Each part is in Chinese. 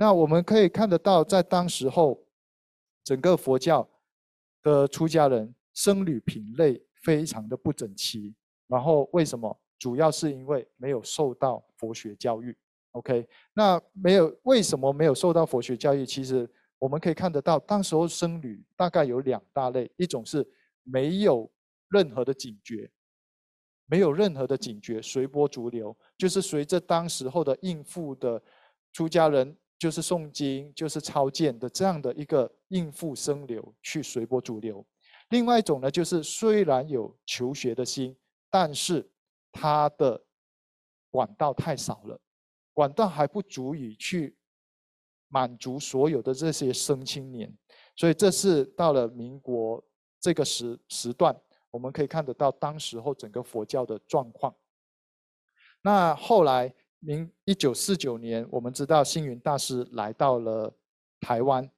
那我们可以看得到，在当时候，整个佛教的出家人僧侣品类非常的不整齐。然后为什么？主要是因为没有受到佛学教育。OK，那没有为什么没有受到佛学教育？其实我们可以看得到，当时候僧侣大概有两大类，一种是没有任何的警觉，没有任何的警觉，随波逐流，就是随着当时候的应付的出家人，就是诵经，就是抄剑的这样的一个应付生流去随波逐流。另外一种呢，就是虽然有求学的心，但是他的管道太少了。管道还不足以去满足所有的这些生青年，所以这是到了民国这个时时段，我们可以看得到当时候整个佛教的状况。那后来，明一九四九年，我们知道星云大师来到了台湾，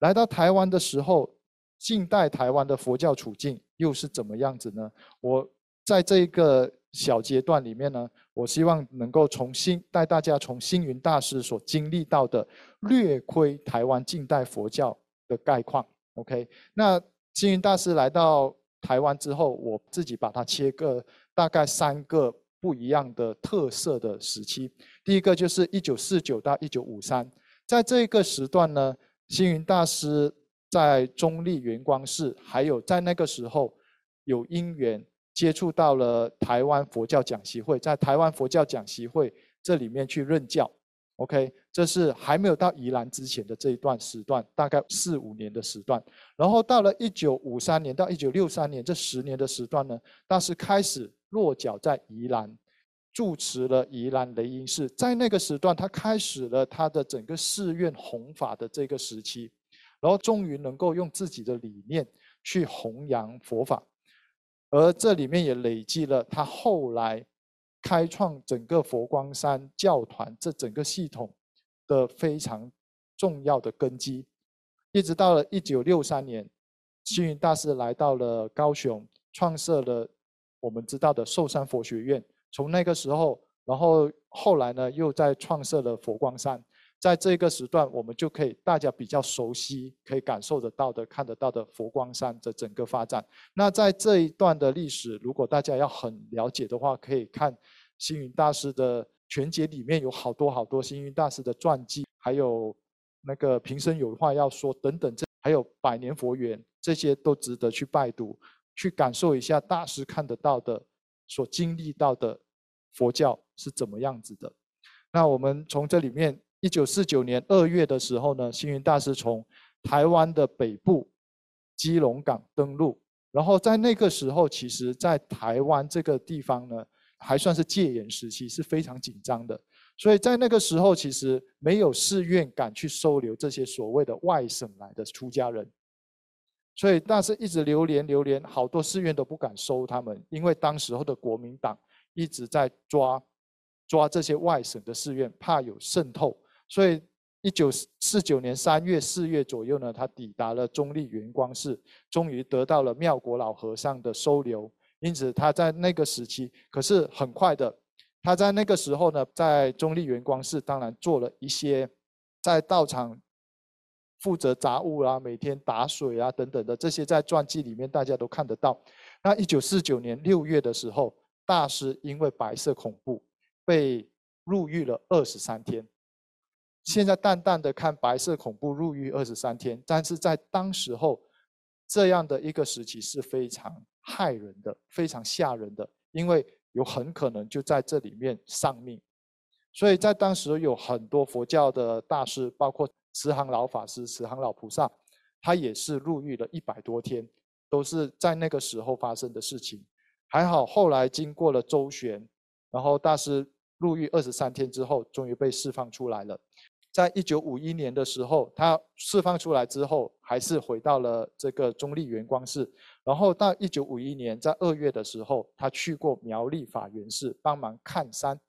来到台湾的时候，近代台湾的佛教处境又是怎么样子呢？我在这一个小阶段里面呢。我希望能够重新带大家从星云大师所经历到的略窥台湾近代佛教的概况。OK，那星云大师来到台湾之后，我自己把它切个大概三个不一样的特色的时期。第一个就是一九四九到一九五三，在这个时段呢，星云大师在中立圆光寺，还有在那个时候有因缘。接触到了台湾佛教讲习会，在台湾佛教讲习会这里面去任教，OK，这是还没有到宜兰之前的这一段时段，大概四五年的时段。然后到了一九五三年到一九六三年这十年的时段呢，大师开始落脚在宜兰，住持了宜兰雷音寺。在那个时段，他开始了他的整个寺院弘法的这个时期，然后终于能够用自己的理念去弘扬佛法。而这里面也累积了他后来开创整个佛光山教团这整个系统的非常重要的根基，一直到了一九六三年，星云大师来到了高雄，创设了我们知道的寿山佛学院。从那个时候，然后后来呢，又在创设了佛光山。在这个时段，我们就可以大家比较熟悉、可以感受得到的、看得到的佛光山的整个发展。那在这一段的历史，如果大家要很了解的话，可以看星云大师的全解，里面有好多好多星云大师的传记，还有那个平生有话要说等等，这还有百年佛缘，这些都值得去拜读，去感受一下大师看得到的、所经历到的佛教是怎么样子的。那我们从这里面。一九四九年二月的时候呢，星云大师从台湾的北部基隆港登陆，然后在那个时候，其实，在台湾这个地方呢，还算是戒严时期，是非常紧张的。所以在那个时候，其实没有寺院敢去收留这些所谓的外省来的出家人，所以大师一直流连流连，好多寺院都不敢收他们，因为当时候的国民党一直在抓抓这些外省的寺院，怕有渗透。所以，一九四九年三月、四月左右呢，他抵达了中立圆光寺，终于得到了妙国老和尚的收留。因此，他在那个时期，可是很快的，他在那个时候呢，在中立圆光寺，当然做了一些在道场负责杂物啊，每天打水啊等等的这些，在传记里面大家都看得到。那一九四九年六月的时候，大师因为白色恐怖被入狱了二十三天。现在淡淡的看白色恐怖入狱二十三天，但是在当时候这样的一个时期是非常害人的，非常吓人的，因为有很可能就在这里面丧命。所以在当时有很多佛教的大师，包括慈航老法师、慈航老菩萨，他也是入狱了一百多天，都是在那个时候发生的事情。还好后来经过了周旋，然后大师入狱二十三天之后，终于被释放出来了。在一九五一年的时候，他释放出来之后，还是回到了这个中立圆光寺。然后到一九五一年，在二月的时候，他去过苗栗法源寺帮忙看山，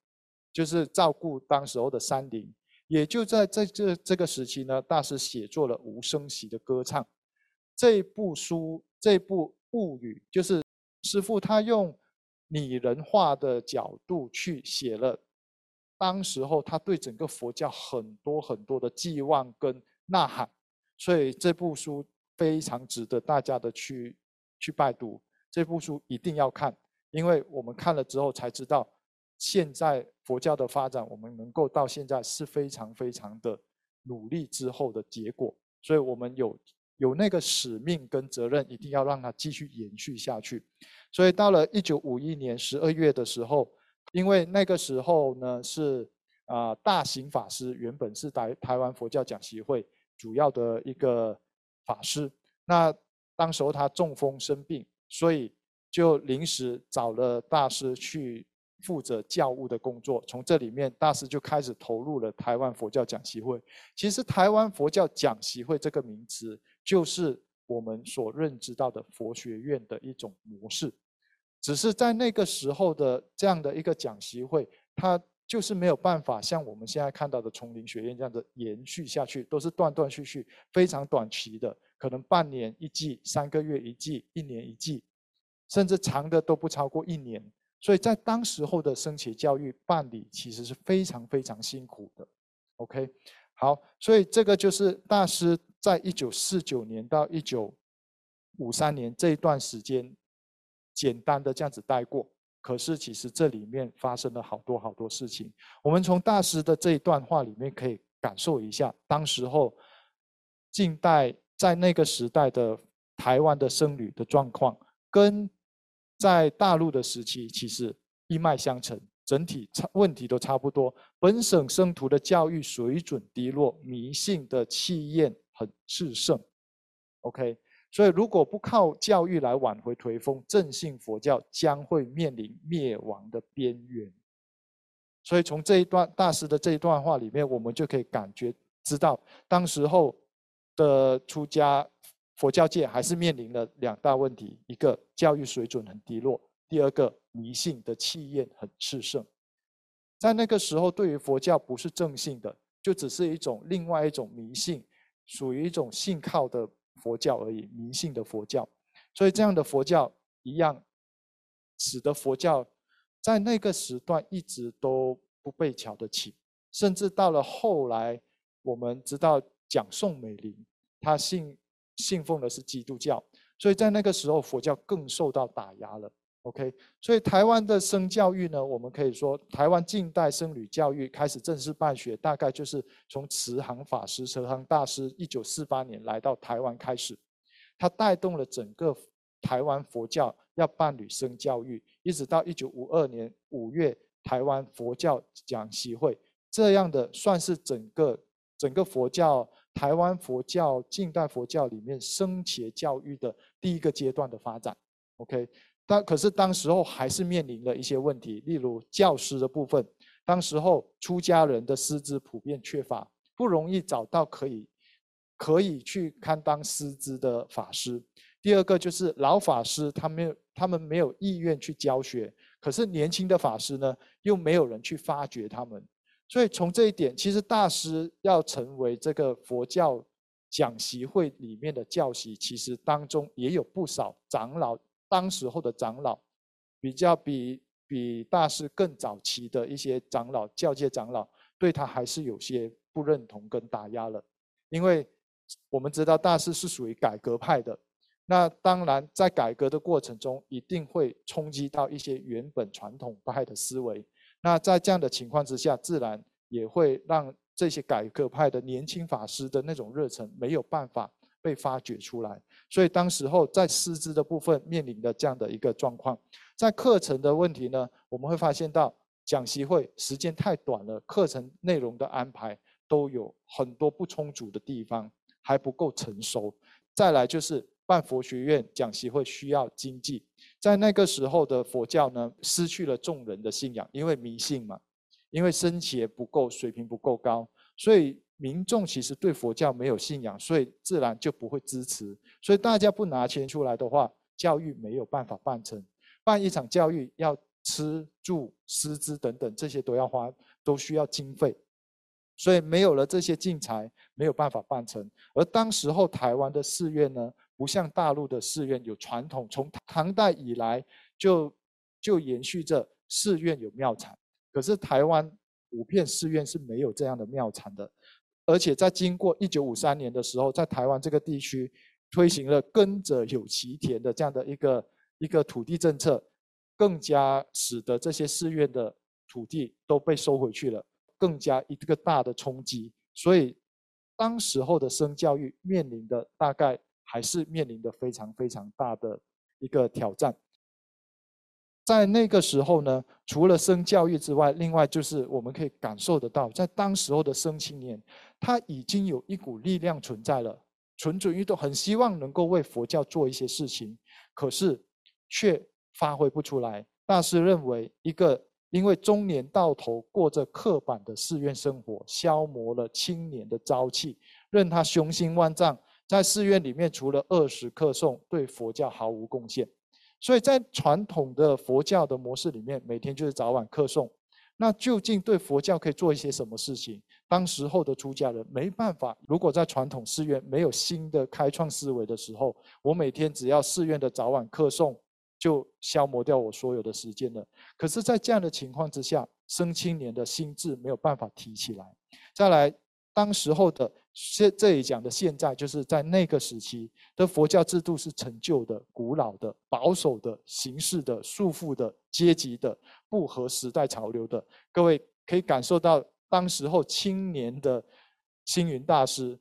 就是照顾当时候的山林。也就在这这这个时期呢，大师写作了《无声息的歌唱》这部书，这部物语，就是师傅他用拟人化的角度去写了当时候他对整个佛教很多很多的寄望跟呐喊，所以这部书非常值得大家的去去拜读。这部书一定要看，因为我们看了之后才知道，现在佛教的发展，我们能够到现在是非常非常的努力之后的结果。所以我们有有那个使命跟责任，一定要让它继续延续下去。所以到了一九五一年十二月的时候，因为那个时候呢是啊大行法师原本是台台湾佛教讲习会主要的一个法师，那当时候他中风生病，所以就临时找了大师去负责教务的工作。从这里面，大师就开始投入了台湾佛教讲习会。其实台湾佛教讲习会这个名词，就是我们所认知到的佛学院的一种模式。只是在那个时候的这样的一个讲习会，它就是没有办法像我们现在看到的丛林学院这样的延续下去，都是断断续续、非常短期的，可能半年一季、三个月一季、一年一季，甚至长的都不超过一年。所以在当时候的升学教育办理，其实是非常非常辛苦的。OK，好，所以这个就是大师在一九四九年到一九五三年这一段时间。简单的这样子带过，可是其实这里面发生了好多好多事情。我们从大师的这一段话里面可以感受一下，当时候近代在那个时代的台湾的僧侣的状况，跟在大陆的时期其实一脉相承，整体差问题都差不多。本省生徒的教育水准低落，迷信的气焰很炽盛。OK。所以，如果不靠教育来挽回颓风，正信佛教将会面临灭亡的边缘。所以，从这一段大师的这一段话里面，我们就可以感觉知道，当时候的出家佛教界还是面临了两大问题：一个教育水准很低落；第二个迷信的气焰很炽盛。在那个时候，对于佛教不是正信的，就只是一种另外一种迷信，属于一种信靠的。佛教而已，迷信的佛教，所以这样的佛教一样，使得佛教在那个时段一直都不被瞧得起，甚至到了后来，我们知道讲宋美龄，她信信奉的是基督教，所以在那个时候佛教更受到打压了。OK，所以台湾的僧教育呢，我们可以说，台湾近代僧侣教育开始正式办学，大概就是从慈航法师、慈航大师一九四八年来到台湾开始，他带动了整个台湾佛教要办理僧教育，一直到一九五二年五月台湾佛教讲习会这样的，算是整个整个佛教台湾佛教近代佛教里面僧伽教育的第一个阶段的发展。OK。但可是当时候还是面临了一些问题，例如教师的部分。当时候出家人的师资普遍缺乏，不容易找到可以可以去堪当师资的法师。第二个就是老法师，他没有他们没有意愿去教学，可是年轻的法师呢，又没有人去发掘他们。所以从这一点，其实大师要成为这个佛教讲习会里面的教习，其实当中也有不少长老。当时候的长老，比较比比大师更早期的一些长老、教界长老，对他还是有些不认同跟打压了。因为我们知道大师是属于改革派的，那当然在改革的过程中，一定会冲击到一些原本传统派的思维。那在这样的情况之下，自然也会让这些改革派的年轻法师的那种热忱没有办法被发掘出来。所以当时候在师资的部分面临的这样的一个状况，在课程的问题呢，我们会发现到讲习会时间太短了，课程内容的安排都有很多不充足的地方，还不够成熟。再来就是办佛学院讲习会需要经济，在那个时候的佛教呢，失去了众人的信仰，因为迷信嘛，因为僧伽不够，水平不够高，所以。民众其实对佛教没有信仰，所以自然就不会支持。所以大家不拿钱出来的话，教育没有办法办成。办一场教育要吃住师资等等，这些都要花，都需要经费。所以没有了这些进财，没有办法办成。而当时候台湾的寺院呢，不像大陆的寺院有传统，从唐代以来就就延续着寺院有庙产。可是台湾普遍寺院是没有这样的庙产的。而且在经过一九五三年的时候，在台湾这个地区推行了“耕者有其田”的这样的一个一个土地政策，更加使得这些寺院的土地都被收回去了，更加一个大的冲击。所以，当时候的生教育面临的大概还是面临的非常非常大的一个挑战。在那个时候呢，除了生教育之外，另外就是我们可以感受得到，在当时候的生青年，他已经有一股力量存在了，蠢蠢欲动，很希望能够为佛教做一些事情，可是却发挥不出来。大师认为，一个因为中年到头过着刻板的寺院生活，消磨了青年的朝气，任他雄心万丈，在寺院里面除了二十课诵，对佛教毫无贡献。所以在传统的佛教的模式里面，每天就是早晚课诵。那究竟对佛教可以做一些什么事情？当时候的出家人没办法。如果在传统寺院没有新的开创思维的时候，我每天只要寺院的早晚客送，就消磨掉我所有的时间了。可是，在这样的情况之下，生青年的心智没有办法提起来。再来，当时候的。现这里讲的现在，就是在那个时期的佛教制度是陈旧的、古老的、保守的、形式的、束缚的、阶级的、不合时代潮流的。各位可以感受到当时候青年的星云大师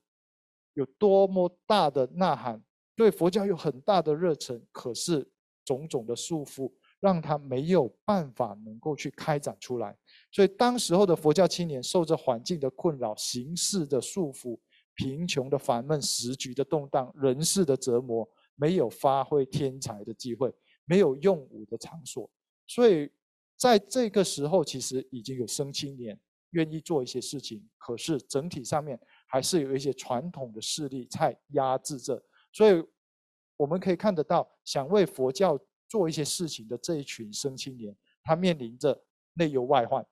有多么大的呐喊，对佛教有很大的热忱，可是种种的束缚让他没有办法能够去开展出来。所以当时候的佛教青年受着环境的困扰、形式的束缚。贫穷的烦闷、时局的动荡、人事的折磨，没有发挥天才的机会，没有用武的场所，所以在这个时候，其实已经有生青年愿意做一些事情，可是整体上面还是有一些传统的势力在压制着，所以我们可以看得到，想为佛教做一些事情的这一群生青年，他面临着内忧外患，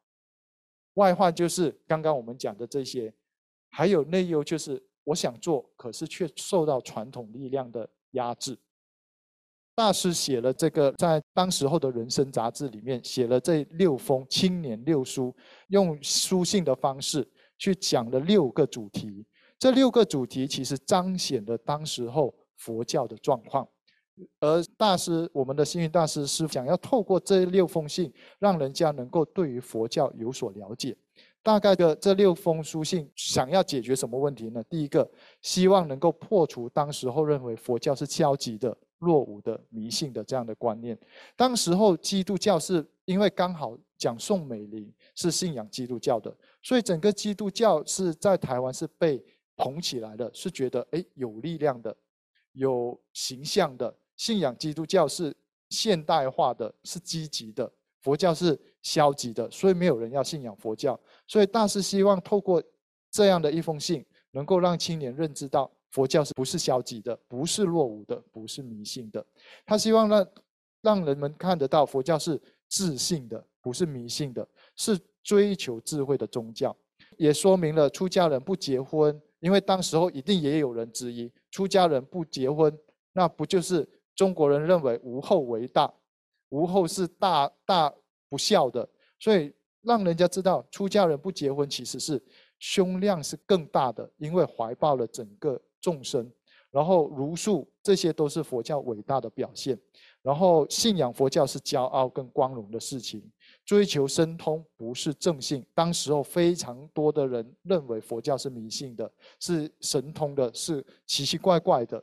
外患就是刚刚我们讲的这些。还有内忧，就是我想做，可是却受到传统力量的压制。大师写了这个，在当时候的人生杂志里面写了这六封青年六书，用书信的方式去讲了六个主题。这六个主题其实彰显了当时候佛教的状况。而大师，我们的幸运大师是想要透过这六封信，让人家能够对于佛教有所了解。大概的这六封书信想要解决什么问题呢？第一个，希望能够破除当时候认为佛教是消极的、落伍的、迷信的这样的观念。当时候基督教是因为刚好讲宋美龄是信仰基督教的，所以整个基督教是在台湾是被捧起来的，是觉得哎有力量的、有形象的，信仰基督教是现代化的、是积极的。佛教是消极的，所以没有人要信仰佛教。所以大师希望透过这样的一封信，能够让青年认知到佛教是不是消极的，不是落伍的，不是迷信的。他希望让让人们看得到佛教是自信的，不是迷信的，是追求智慧的宗教。也说明了出家人不结婚，因为当时候一定也有人质疑出家人不结婚，那不就是中国人认为无后为大？无后是大大不孝的，所以让人家知道出家人不结婚其实是胸量是更大的，因为怀抱了整个众生，然后如数这些都是佛教伟大的表现。然后信仰佛教是骄傲跟光荣的事情，追求神通不是正信。当时候非常多的人认为佛教是迷信的，是神通的，是奇奇怪怪的。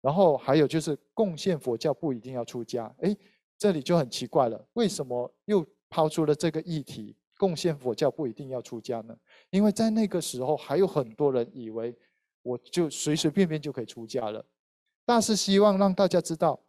然后还有就是贡献佛教不一定要出家，哎。这里就很奇怪了，为什么又抛出了这个议题？贡献佛教不一定要出家呢？因为在那个时候，还有很多人以为我就随随便便就可以出家了。但是希望让大家知道，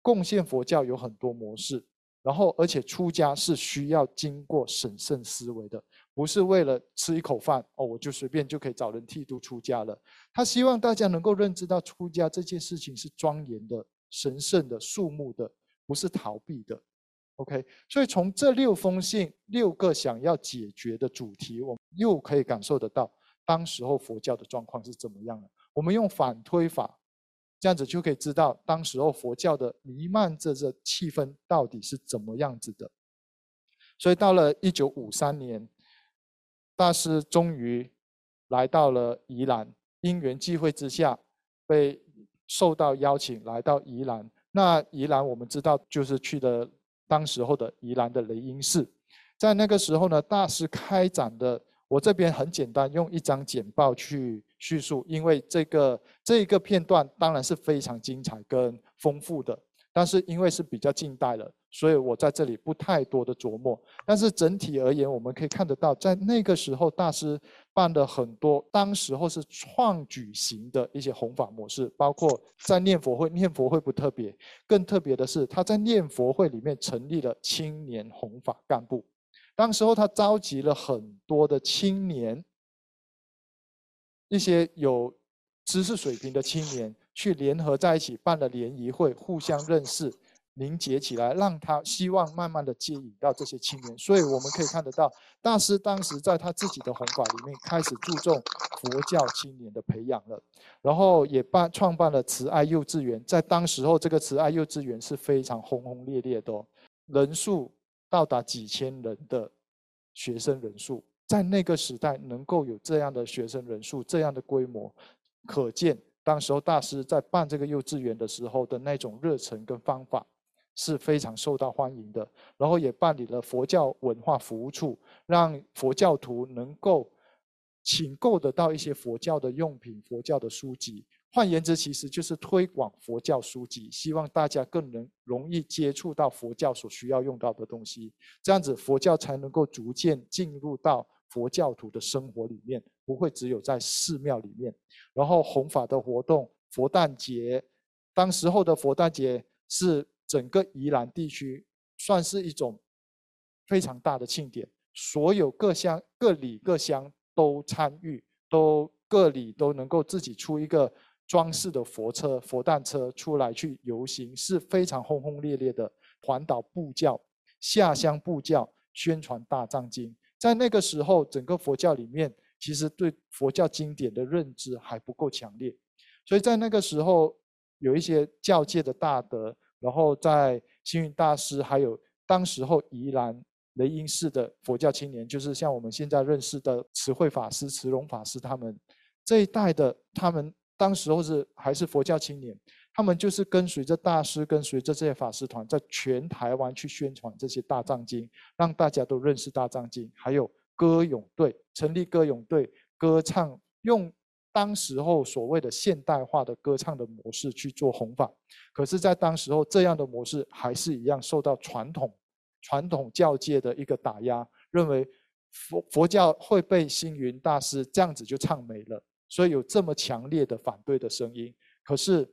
贡献佛教有很多模式，然后而且出家是需要经过审慎思维的，不是为了吃一口饭哦，我就随便就可以找人剃度出家了。他希望大家能够认知到，出家这件事情是庄严的、神圣的、肃穆的。不是逃避的，OK。所以从这六封信六个想要解决的主题，我们又可以感受得到当时候佛教的状况是怎么样的。我们用反推法，这样子就可以知道当时候佛教的弥漫着这气氛到底是怎么样子的。所以到了一九五三年，大师终于来到了宜兰，因缘际会之下，被受到邀请来到宜兰。那宜兰我们知道，就是去的当时候的宜兰的雷音寺。在那个时候呢，大师开展的，我这边很简单，用一张简报去叙述，因为这个这一个片段当然是非常精彩跟丰富的。但是因为是比较近代了，所以我在这里不太多的琢磨。但是整体而言，我们可以看得到，在那个时候，大师办的很多，当时候是创举型的一些弘法模式，包括在念佛会，念佛会不特别，更特别的是他在念佛会里面成立了青年弘法干部。当时候他召集了很多的青年，一些有知识水平的青年。去联合在一起办了联谊会，互相认识，凝结起来，让他希望慢慢的接引到这些青年。所以我们可以看得到，大师当时在他自己的弘法里面开始注重佛教青年的培养了，然后也办创办了慈爱幼稚园。在当时候，这个慈爱幼稚园是非常轰轰烈烈的，人数到达几千人的学生人数，在那个时代能够有这样的学生人数，这样的规模，可见。当时候大师在办这个幼稚园的时候的那种热忱跟方法是非常受到欢迎的，然后也办理了佛教文化服务处，让佛教徒能够请购得到一些佛教的用品、佛教的书籍。换言之，其实就是推广佛教书籍，希望大家更能容易接触到佛教所需要用到的东西，这样子佛教才能够逐渐进入到。佛教徒的生活里面不会只有在寺庙里面，然后弘法的活动，佛诞节，当时候的佛诞节是整个宜兰地区算是一种非常大的庆典，所有各乡各里各乡都参与，都各里都能够自己出一个装饰的佛车、佛诞车出来去游行，是非常轰轰烈烈的环岛布教、下乡布教、宣传大藏经。在那个时候，整个佛教里面，其实对佛教经典的认知还不够强烈，所以在那个时候，有一些教界的大德，然后在星云大师，还有当时候宜兰雷音寺的佛教青年，就是像我们现在认识的慈惠法师、慈荣法师他们这一代的，他们当时候是还是佛教青年。他们就是跟随着大师，跟随着这些法师团，在全台湾去宣传这些大藏经，让大家都认识大藏经。还有歌咏队，成立歌咏队，歌唱用当时候所谓的现代化的歌唱的模式去做弘法。可是，在当时候这样的模式还是一样受到传统传统教界的一个打压，认为佛佛教会被星云大师这样子就唱没了，所以有这么强烈的反对的声音。可是。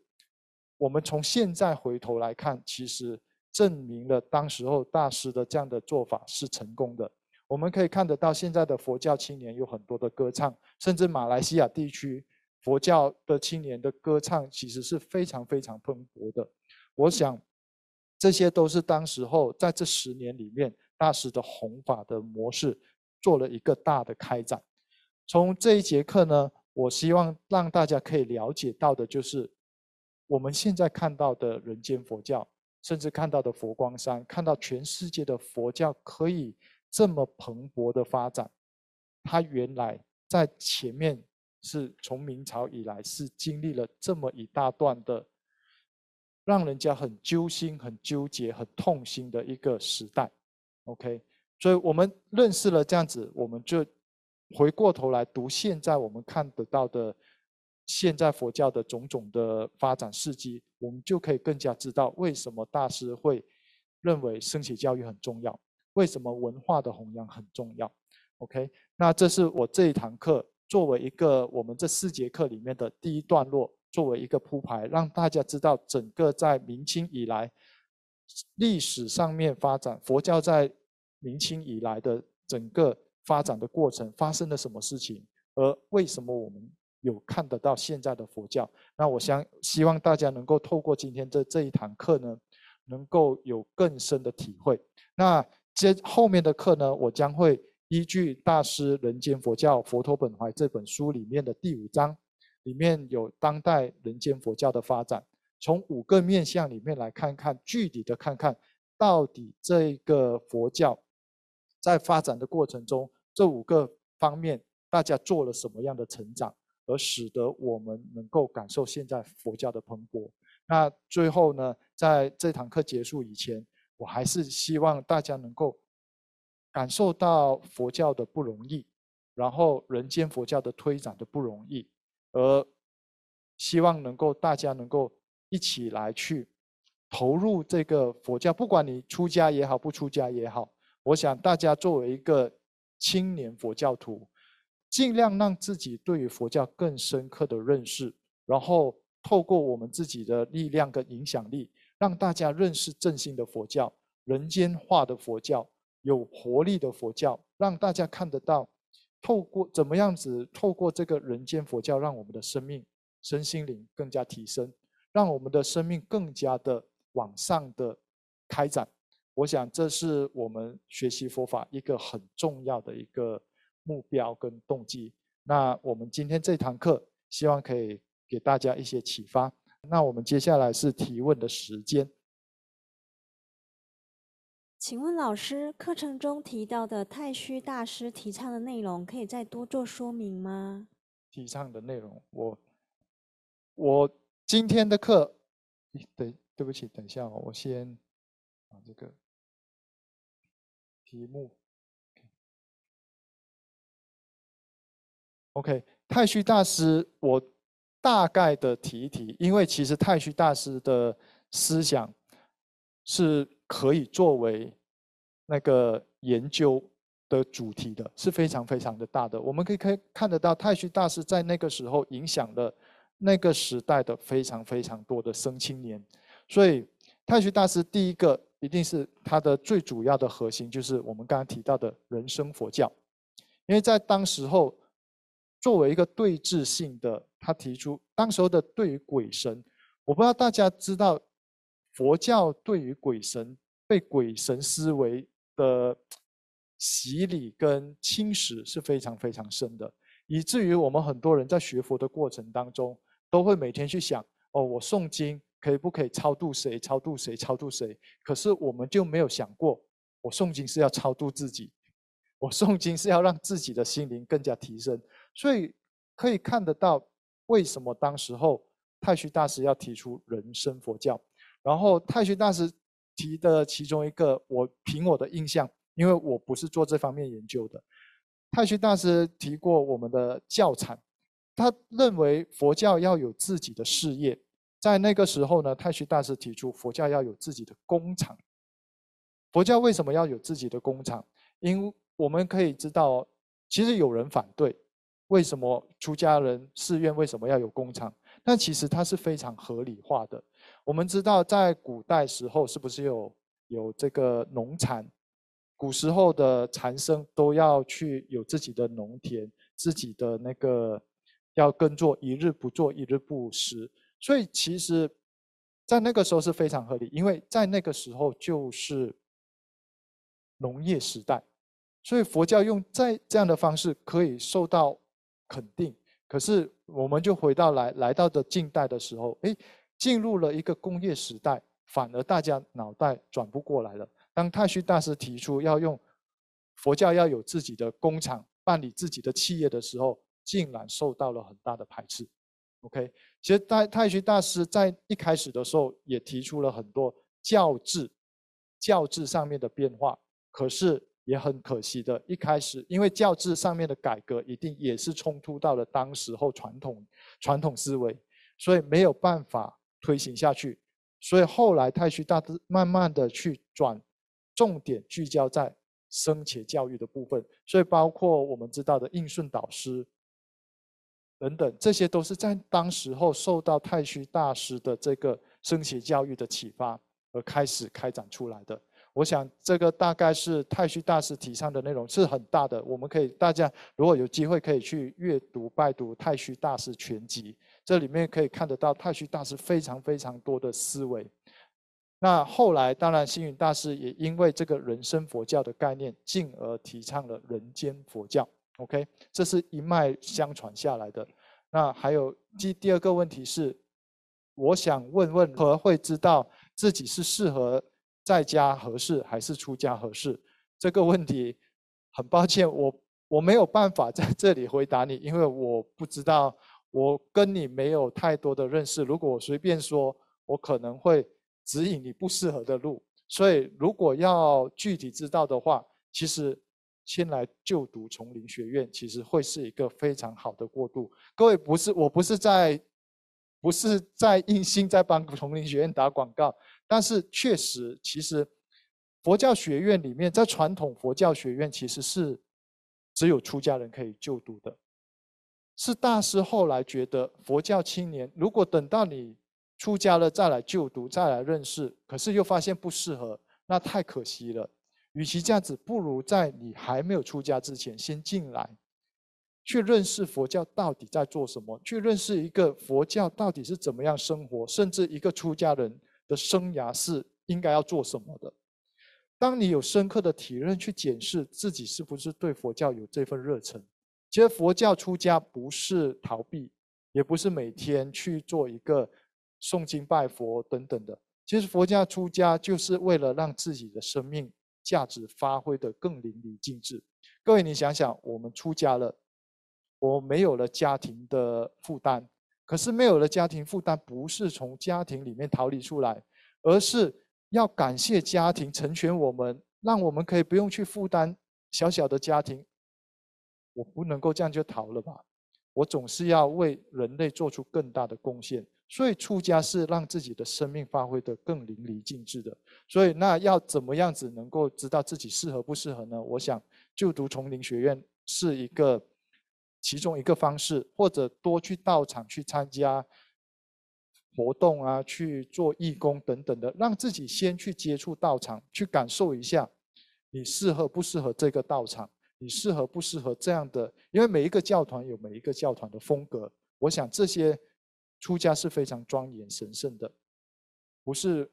我们从现在回头来看，其实证明了当时候大师的这样的做法是成功的。我们可以看得到，现在的佛教青年有很多的歌唱，甚至马来西亚地区佛教的青年的歌唱其实是非常非常蓬勃的。我想，这些都是当时候在这十年里面大师的弘法的模式做了一个大的开展。从这一节课呢，我希望让大家可以了解到的就是。我们现在看到的人间佛教，甚至看到的佛光山，看到全世界的佛教可以这么蓬勃的发展，它原来在前面是从明朝以来是经历了这么一大段的，让人家很揪心、很纠结、很痛心的一个时代。OK，所以我们认识了这样子，我们就回过头来读现在我们看得到的。现在佛教的种种的发展事迹，我们就可以更加知道为什么大师会认为升起教育很重要，为什么文化的弘扬很重要。OK，那这是我这一堂课作为一个我们这四节课里面的第一段落，作为一个铺排，让大家知道整个在明清以来历史上面发展佛教在明清以来的整个发展的过程发生了什么事情，而为什么我们。有看得到现在的佛教，那我想希望大家能够透过今天这这一堂课呢，能够有更深的体会。那接后面的课呢，我将会依据大师《人间佛教佛陀本怀》这本书里面的第五章，里面有当代人间佛教的发展，从五个面向里面来看看具体的看看，到底这个佛教在发展的过程中，这五个方面大家做了什么样的成长，而使得我们能够感受现在佛教的蓬勃。那最后呢，在这堂课结束以前，我还是希望大家能够感受到佛教的不容易，然后人间佛教的推展的不容易，而希望能够大家能够一起来去。投入这个佛教，不管你出家也好，不出家也好，我想大家作为一个青年佛教徒，尽量让自己对于佛教更深刻的认识，然后透过我们自己的力量跟影响力，让大家认识正信的佛教、人间化的佛教、有活力的佛教，让大家看得到，透过怎么样子，透过这个人间佛教，让我们的生命、身心灵更加提升，让我们的生命更加的。往上的开展，我想这是我们学习佛法一个很重要的一个目标跟动机。那我们今天这堂课，希望可以给大家一些启发。那我们接下来是提问的时间。请问老师，课程中提到的太虚大师提倡的内容，可以再多做说明吗？提倡的内容，我我今天的课，对。对不起，等一下哦，我先把这个题目。OK，太虚大师，我大概的提一提，因为其实太虚大师的思想是可以作为那个研究的主题的，是非常非常的大的。我们可以可以看得到，太虚大师在那个时候影响了那个时代的非常非常多的生青年。所以，太虚大师第一个一定是他的最主要的核心，就是我们刚刚提到的人生佛教。因为在当时候，作为一个对峙性的，他提出当时候的对于鬼神，我不知道大家知道，佛教对于鬼神被鬼神思维的洗礼跟侵蚀是非常非常深的，以至于我们很多人在学佛的过程当中，都会每天去想：哦，我诵经。可以不可以超度谁？超度谁？超度谁？可是我们就没有想过，我诵经是要超度自己，我诵经是要让自己的心灵更加提升。所以可以看得到，为什么当时候太虚大师要提出人生佛教？然后太虚大师提的其中一个，我凭我的印象，因为我不是做这方面研究的，太虚大师提过我们的教产，他认为佛教要有自己的事业。在那个时候呢，太虚大师提出佛教要有自己的工厂。佛教为什么要有自己的工厂？因我们可以知道，其实有人反对，为什么出家人寺院为什么要有工厂？但其实它是非常合理化的。我们知道，在古代时候是不是有有这个农产？古时候的禅僧都要去有自己的农田，自己的那个要耕作，一日不做，一日不食。所以其实，在那个时候是非常合理，因为在那个时候就是农业时代，所以佛教用在这样的方式可以受到肯定。可是我们就回到来来到的近代的时候，哎，进入了一个工业时代，反而大家脑袋转不过来了。当太虚大师提出要用佛教要有自己的工厂、办理自己的企业的时候，竟然受到了很大的排斥。OK，其实太太虚大师在一开始的时候也提出了很多教制、教制上面的变化，可是也很可惜的，一开始因为教制上面的改革一定也是冲突到了当时候传统传统思维，所以没有办法推行下去。所以后来太虚大师慢慢的去转重点聚焦在生前教育的部分，所以包括我们知道的应顺导师。等等，这些都是在当时候受到太虚大师的这个升学教育的启发而开始开展出来的。我想这个大概是太虚大师提倡的内容是很大的。我们可以大家如果有机会可以去阅读拜读太虚大师全集，这里面可以看得到太虚大师非常非常多的思维。那后来当然星云大师也因为这个人生佛教的概念，进而提倡了人间佛教。OK，这是一脉相传下来的。那还有第第二个问题是，我想问问何会知道自己是适合在家合适还是出家合适？这个问题很抱歉，我我没有办法在这里回答你，因为我不知道，我跟你没有太多的认识。如果我随便说，我可能会指引你不适合的路。所以，如果要具体知道的话，其实先来就读丛林学院，其实会是一个非常好的过渡。各位，不是我不是在，不是在硬心在帮丛林学院打广告，但是确实，其实佛教学院里面，在传统佛教学院其实是只有出家人可以就读的。是大师后来觉得，佛教青年如果等到你。出家了再来就读，再来认识，可是又发现不适合，那太可惜了。与其这样子，不如在你还没有出家之前，先进来，去认识佛教到底在做什么，去认识一个佛教到底是怎么样生活，甚至一个出家人的生涯是应该要做什么的。当你有深刻的体认，去检视自己是不是对佛教有这份热忱。其实佛教出家不是逃避，也不是每天去做一个。诵经拜佛等等的，其实佛教出家就是为了让自己的生命价值发挥的更淋漓尽致。各位，你想想，我们出家了，我没有了家庭的负担，可是没有了家庭负担，不是从家庭里面逃离出来，而是要感谢家庭成全我们，让我们可以不用去负担小小的家庭。我不能够这样就逃了吧？我总是要为人类做出更大的贡献。所以出家是让自己的生命发挥得更淋漓尽致的。所以那要怎么样子能够知道自己适合不适合呢？我想就读丛林学院是一个其中一个方式，或者多去道场去参加活动啊，去做义工等等的，让自己先去接触道场，去感受一下你适合不适合这个道场，你适合不适合这样的？因为每一个教团有每一个教团的风格，我想这些。出家是非常庄严神圣的，不是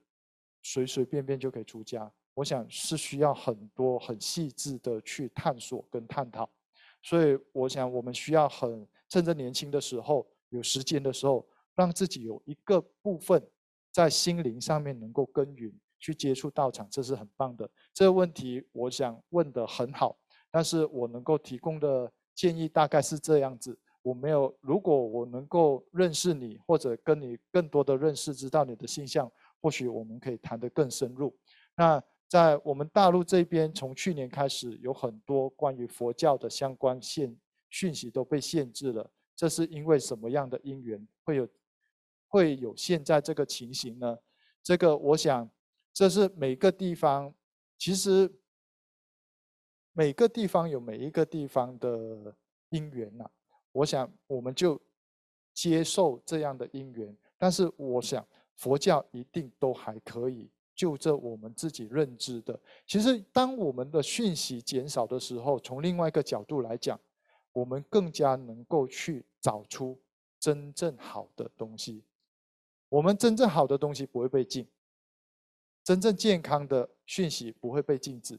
随随便便就可以出家。我想是需要很多很细致的去探索跟探讨，所以我想我们需要很趁着年轻的时候，有时间的时候，让自己有一个部分在心灵上面能够耕耘，去接触道场，这是很棒的。这个问题我想问的很好，但是我能够提供的建议大概是这样子。我没有，如果我能够认识你，或者跟你更多的认识，知道你的性向，或许我们可以谈得更深入。那在我们大陆这边，从去年开始，有很多关于佛教的相关限讯息都被限制了。这是因为什么样的因缘会有会有现在这个情形呢？这个我想，这是每个地方，其实每个地方有每一个地方的因缘呐。我想，我们就接受这样的因缘，但是我想，佛教一定都还可以就这我们自己认知的。其实，当我们的讯息减少的时候，从另外一个角度来讲，我们更加能够去找出真正好的东西。我们真正好的东西不会被禁，真正健康的讯息不会被禁止。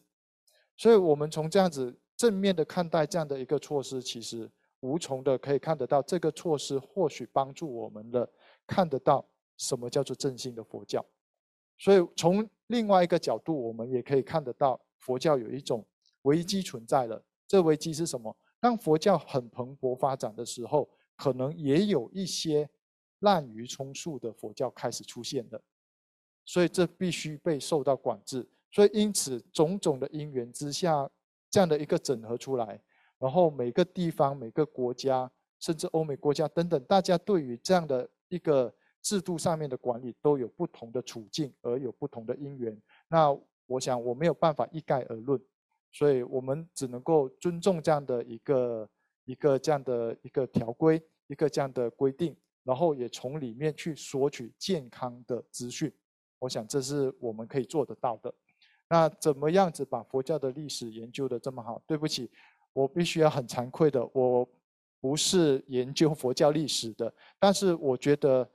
所以，我们从这样子正面的看待这样的一个措施，其实。无从的可以看得到，这个措施或许帮助我们了，看得到什么叫做正信的佛教。所以从另外一个角度，我们也可以看得到，佛教有一种危机存在了。这危机是什么？当佛教很蓬勃发展的时候，可能也有一些滥竽充数的佛教开始出现的。所以这必须被受到管制。所以因此种种的因缘之下，这样的一个整合出来。然后每个地方、每个国家，甚至欧美国家等等，大家对于这样的一个制度上面的管理都有不同的处境，而有不同的因缘。那我想我没有办法一概而论，所以我们只能够尊重这样的一个一个这样的一个条规，一个这样的规定，然后也从里面去索取健康的资讯。我想这是我们可以做得到的。那怎么样子把佛教的历史研究的这么好？对不起。我必须要很惭愧的，我不是研究佛教历史的，但是我觉得，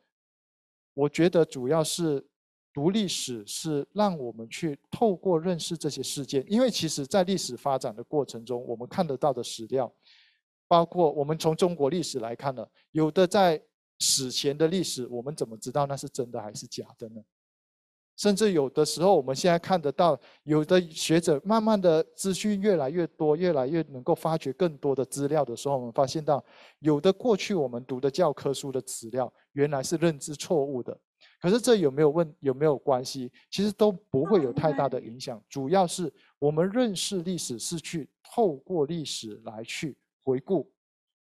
我觉得主要是读历史是让我们去透过认识这些事件，因为其实在历史发展的过程中，我们看得到的史料，包括我们从中国历史来看呢，有的在史前的历史，我们怎么知道那是真的还是假的呢？甚至有的时候，我们现在看得到，有的学者慢慢的资讯越来越多，越来越能够发掘更多的资料的时候，我们发现到，有的过去我们读的教科书的资料，原来是认知错误的。可是这有没有问有没有关系？其实都不会有太大的影响。主要是我们认识历史是去透过历史来去回顾，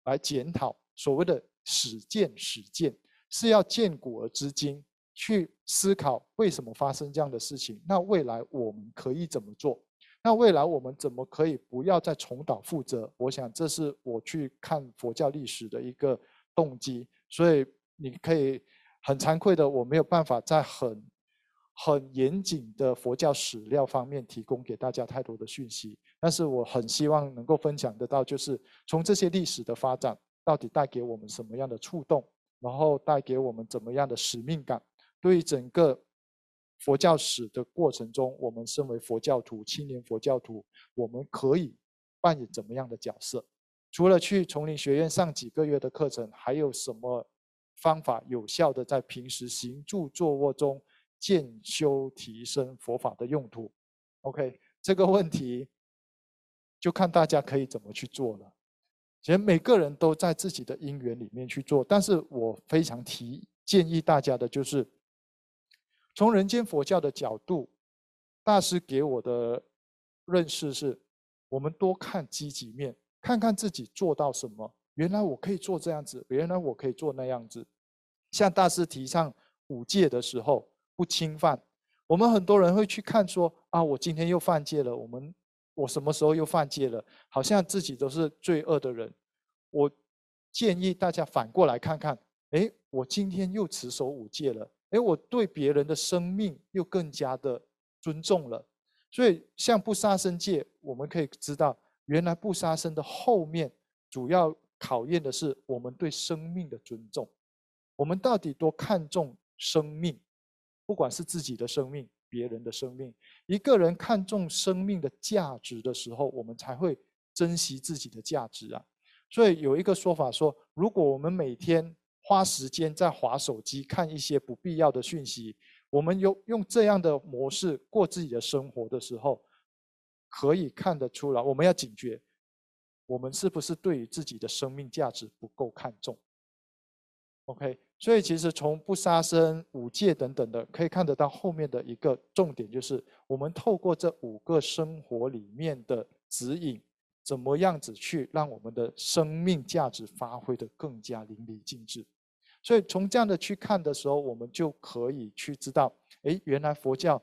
来检讨所谓的史鉴史鉴，是要见古而知今。去思考为什么发生这样的事情？那未来我们可以怎么做？那未来我们怎么可以不要再重蹈覆辙？我想这是我去看佛教历史的一个动机。所以你可以很惭愧的，我没有办法在很很严谨的佛教史料方面提供给大家太多的讯息。但是我很希望能够分享得到，就是从这些历史的发展到底带给我们什么样的触动，然后带给我们怎么样的使命感。对于整个佛教史的过程中，我们身为佛教徒、青年佛教徒，我们可以扮演怎么样的角色？除了去丛林学院上几个月的课程，还有什么方法有效的在平时行住坐卧中渐修提升佛法的用途？OK，这个问题就看大家可以怎么去做了。其实每个人都在自己的因缘里面去做，但是我非常提建议大家的就是。从人间佛教的角度，大师给我的认识是：我们多看积极面，看看自己做到什么。原来我可以做这样子，原来我可以做那样子。像大师提倡五戒的时候，不侵犯。我们很多人会去看说：啊，我今天又犯戒了。我们我什么时候又犯戒了？好像自己都是罪恶的人。我建议大家反过来看看：哎，我今天又持守五戒了。哎，我对别人的生命又更加的尊重了，所以像不杀生戒，我们可以知道，原来不杀生的后面主要考验的是我们对生命的尊重。我们到底多看重生命？不管是自己的生命、别人的生命，一个人看重生命的价值的时候，我们才会珍惜自己的价值啊。所以有一个说法说，如果我们每天花时间在划手机看一些不必要的讯息，我们用用这样的模式过自己的生活的时候，可以看得出来，我们要警觉，我们是不是对于自己的生命价值不够看重？OK，所以其实从不杀生、五戒等等的，可以看得到后面的一个重点，就是我们透过这五个生活里面的指引，怎么样子去让我们的生命价值发挥得更加淋漓尽致。所以从这样的去看的时候，我们就可以去知道，哎，原来佛教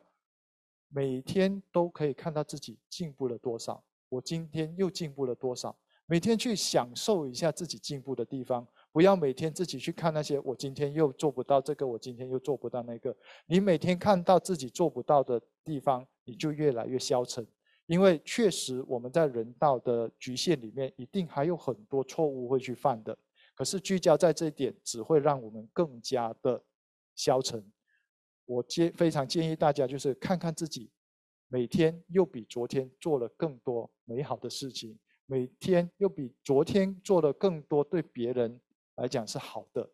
每天都可以看到自己进步了多少，我今天又进步了多少。每天去享受一下自己进步的地方，不要每天自己去看那些我今天又做不到这个，我今天又做不到那个。你每天看到自己做不到的地方，你就越来越消沉，因为确实我们在人道的局限里面，一定还有很多错误会去犯的。可是聚焦在这一点，只会让我们更加的消沉。我建非常建议大家，就是看看自己，每天又比昨天做了更多美好的事情，每天又比昨天做了更多对别人来讲是好的、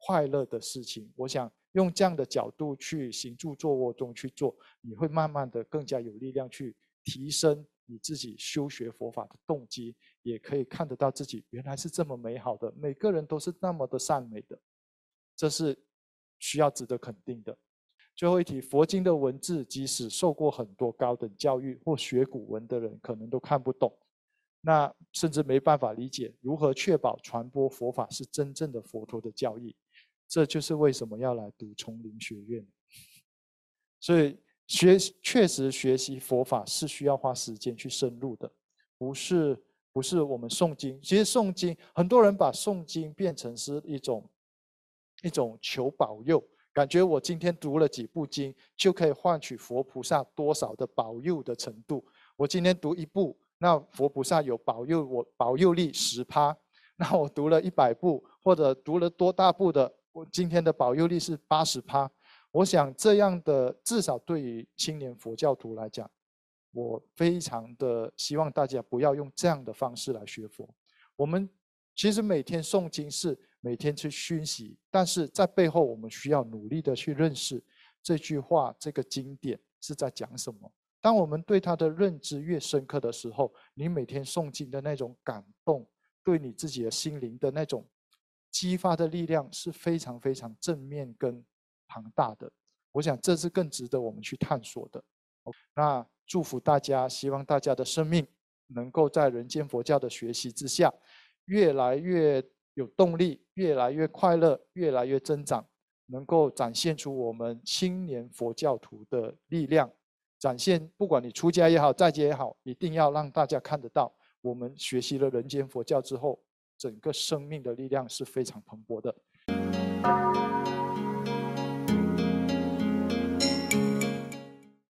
快乐的事情。我想用这样的角度去行住坐卧中去做，你会慢慢的更加有力量去提升。你自己修学佛法的动机，也可以看得到自己原来是这么美好的。每个人都是那么的善美的，这是需要值得肯定的。最后一题，佛经的文字，即使受过很多高等教育或学古文的人，可能都看不懂，那甚至没办法理解如何确保传播佛法是真正的佛陀的教义。这就是为什么要来读丛林学院。所以。学确实学习佛法是需要花时间去深入的，不是不是我们诵经。其实诵经，很多人把诵经变成是一种一种求保佑，感觉我今天读了几部经就可以换取佛菩萨多少的保佑的程度。我今天读一部，那佛菩萨有保佑我保佑力十趴，那我读了一百部或者读了多大部的，我今天的保佑力是八十趴。我想这样的，至少对于青年佛教徒来讲，我非常的希望大家不要用这样的方式来学佛。我们其实每天诵经是每天去熏习，但是在背后我们需要努力的去认识，这句话、这个经典是在讲什么。当我们对它的认知越深刻的时候，你每天诵经的那种感动，对你自己的心灵的那种激发的力量是非常非常正面跟庞大的。我想这是更值得我们去探索的。那祝福大家，希望大家的生命能够在人间佛教的学习之下，越来越有动力，越来越快乐，越来越增长，能够展现出我们青年佛教徒的力量。展现，不管你出家也好，在家也好，一定要让大家看得到，我们学习了人间佛教之后，整个生命的力量是非常蓬勃的。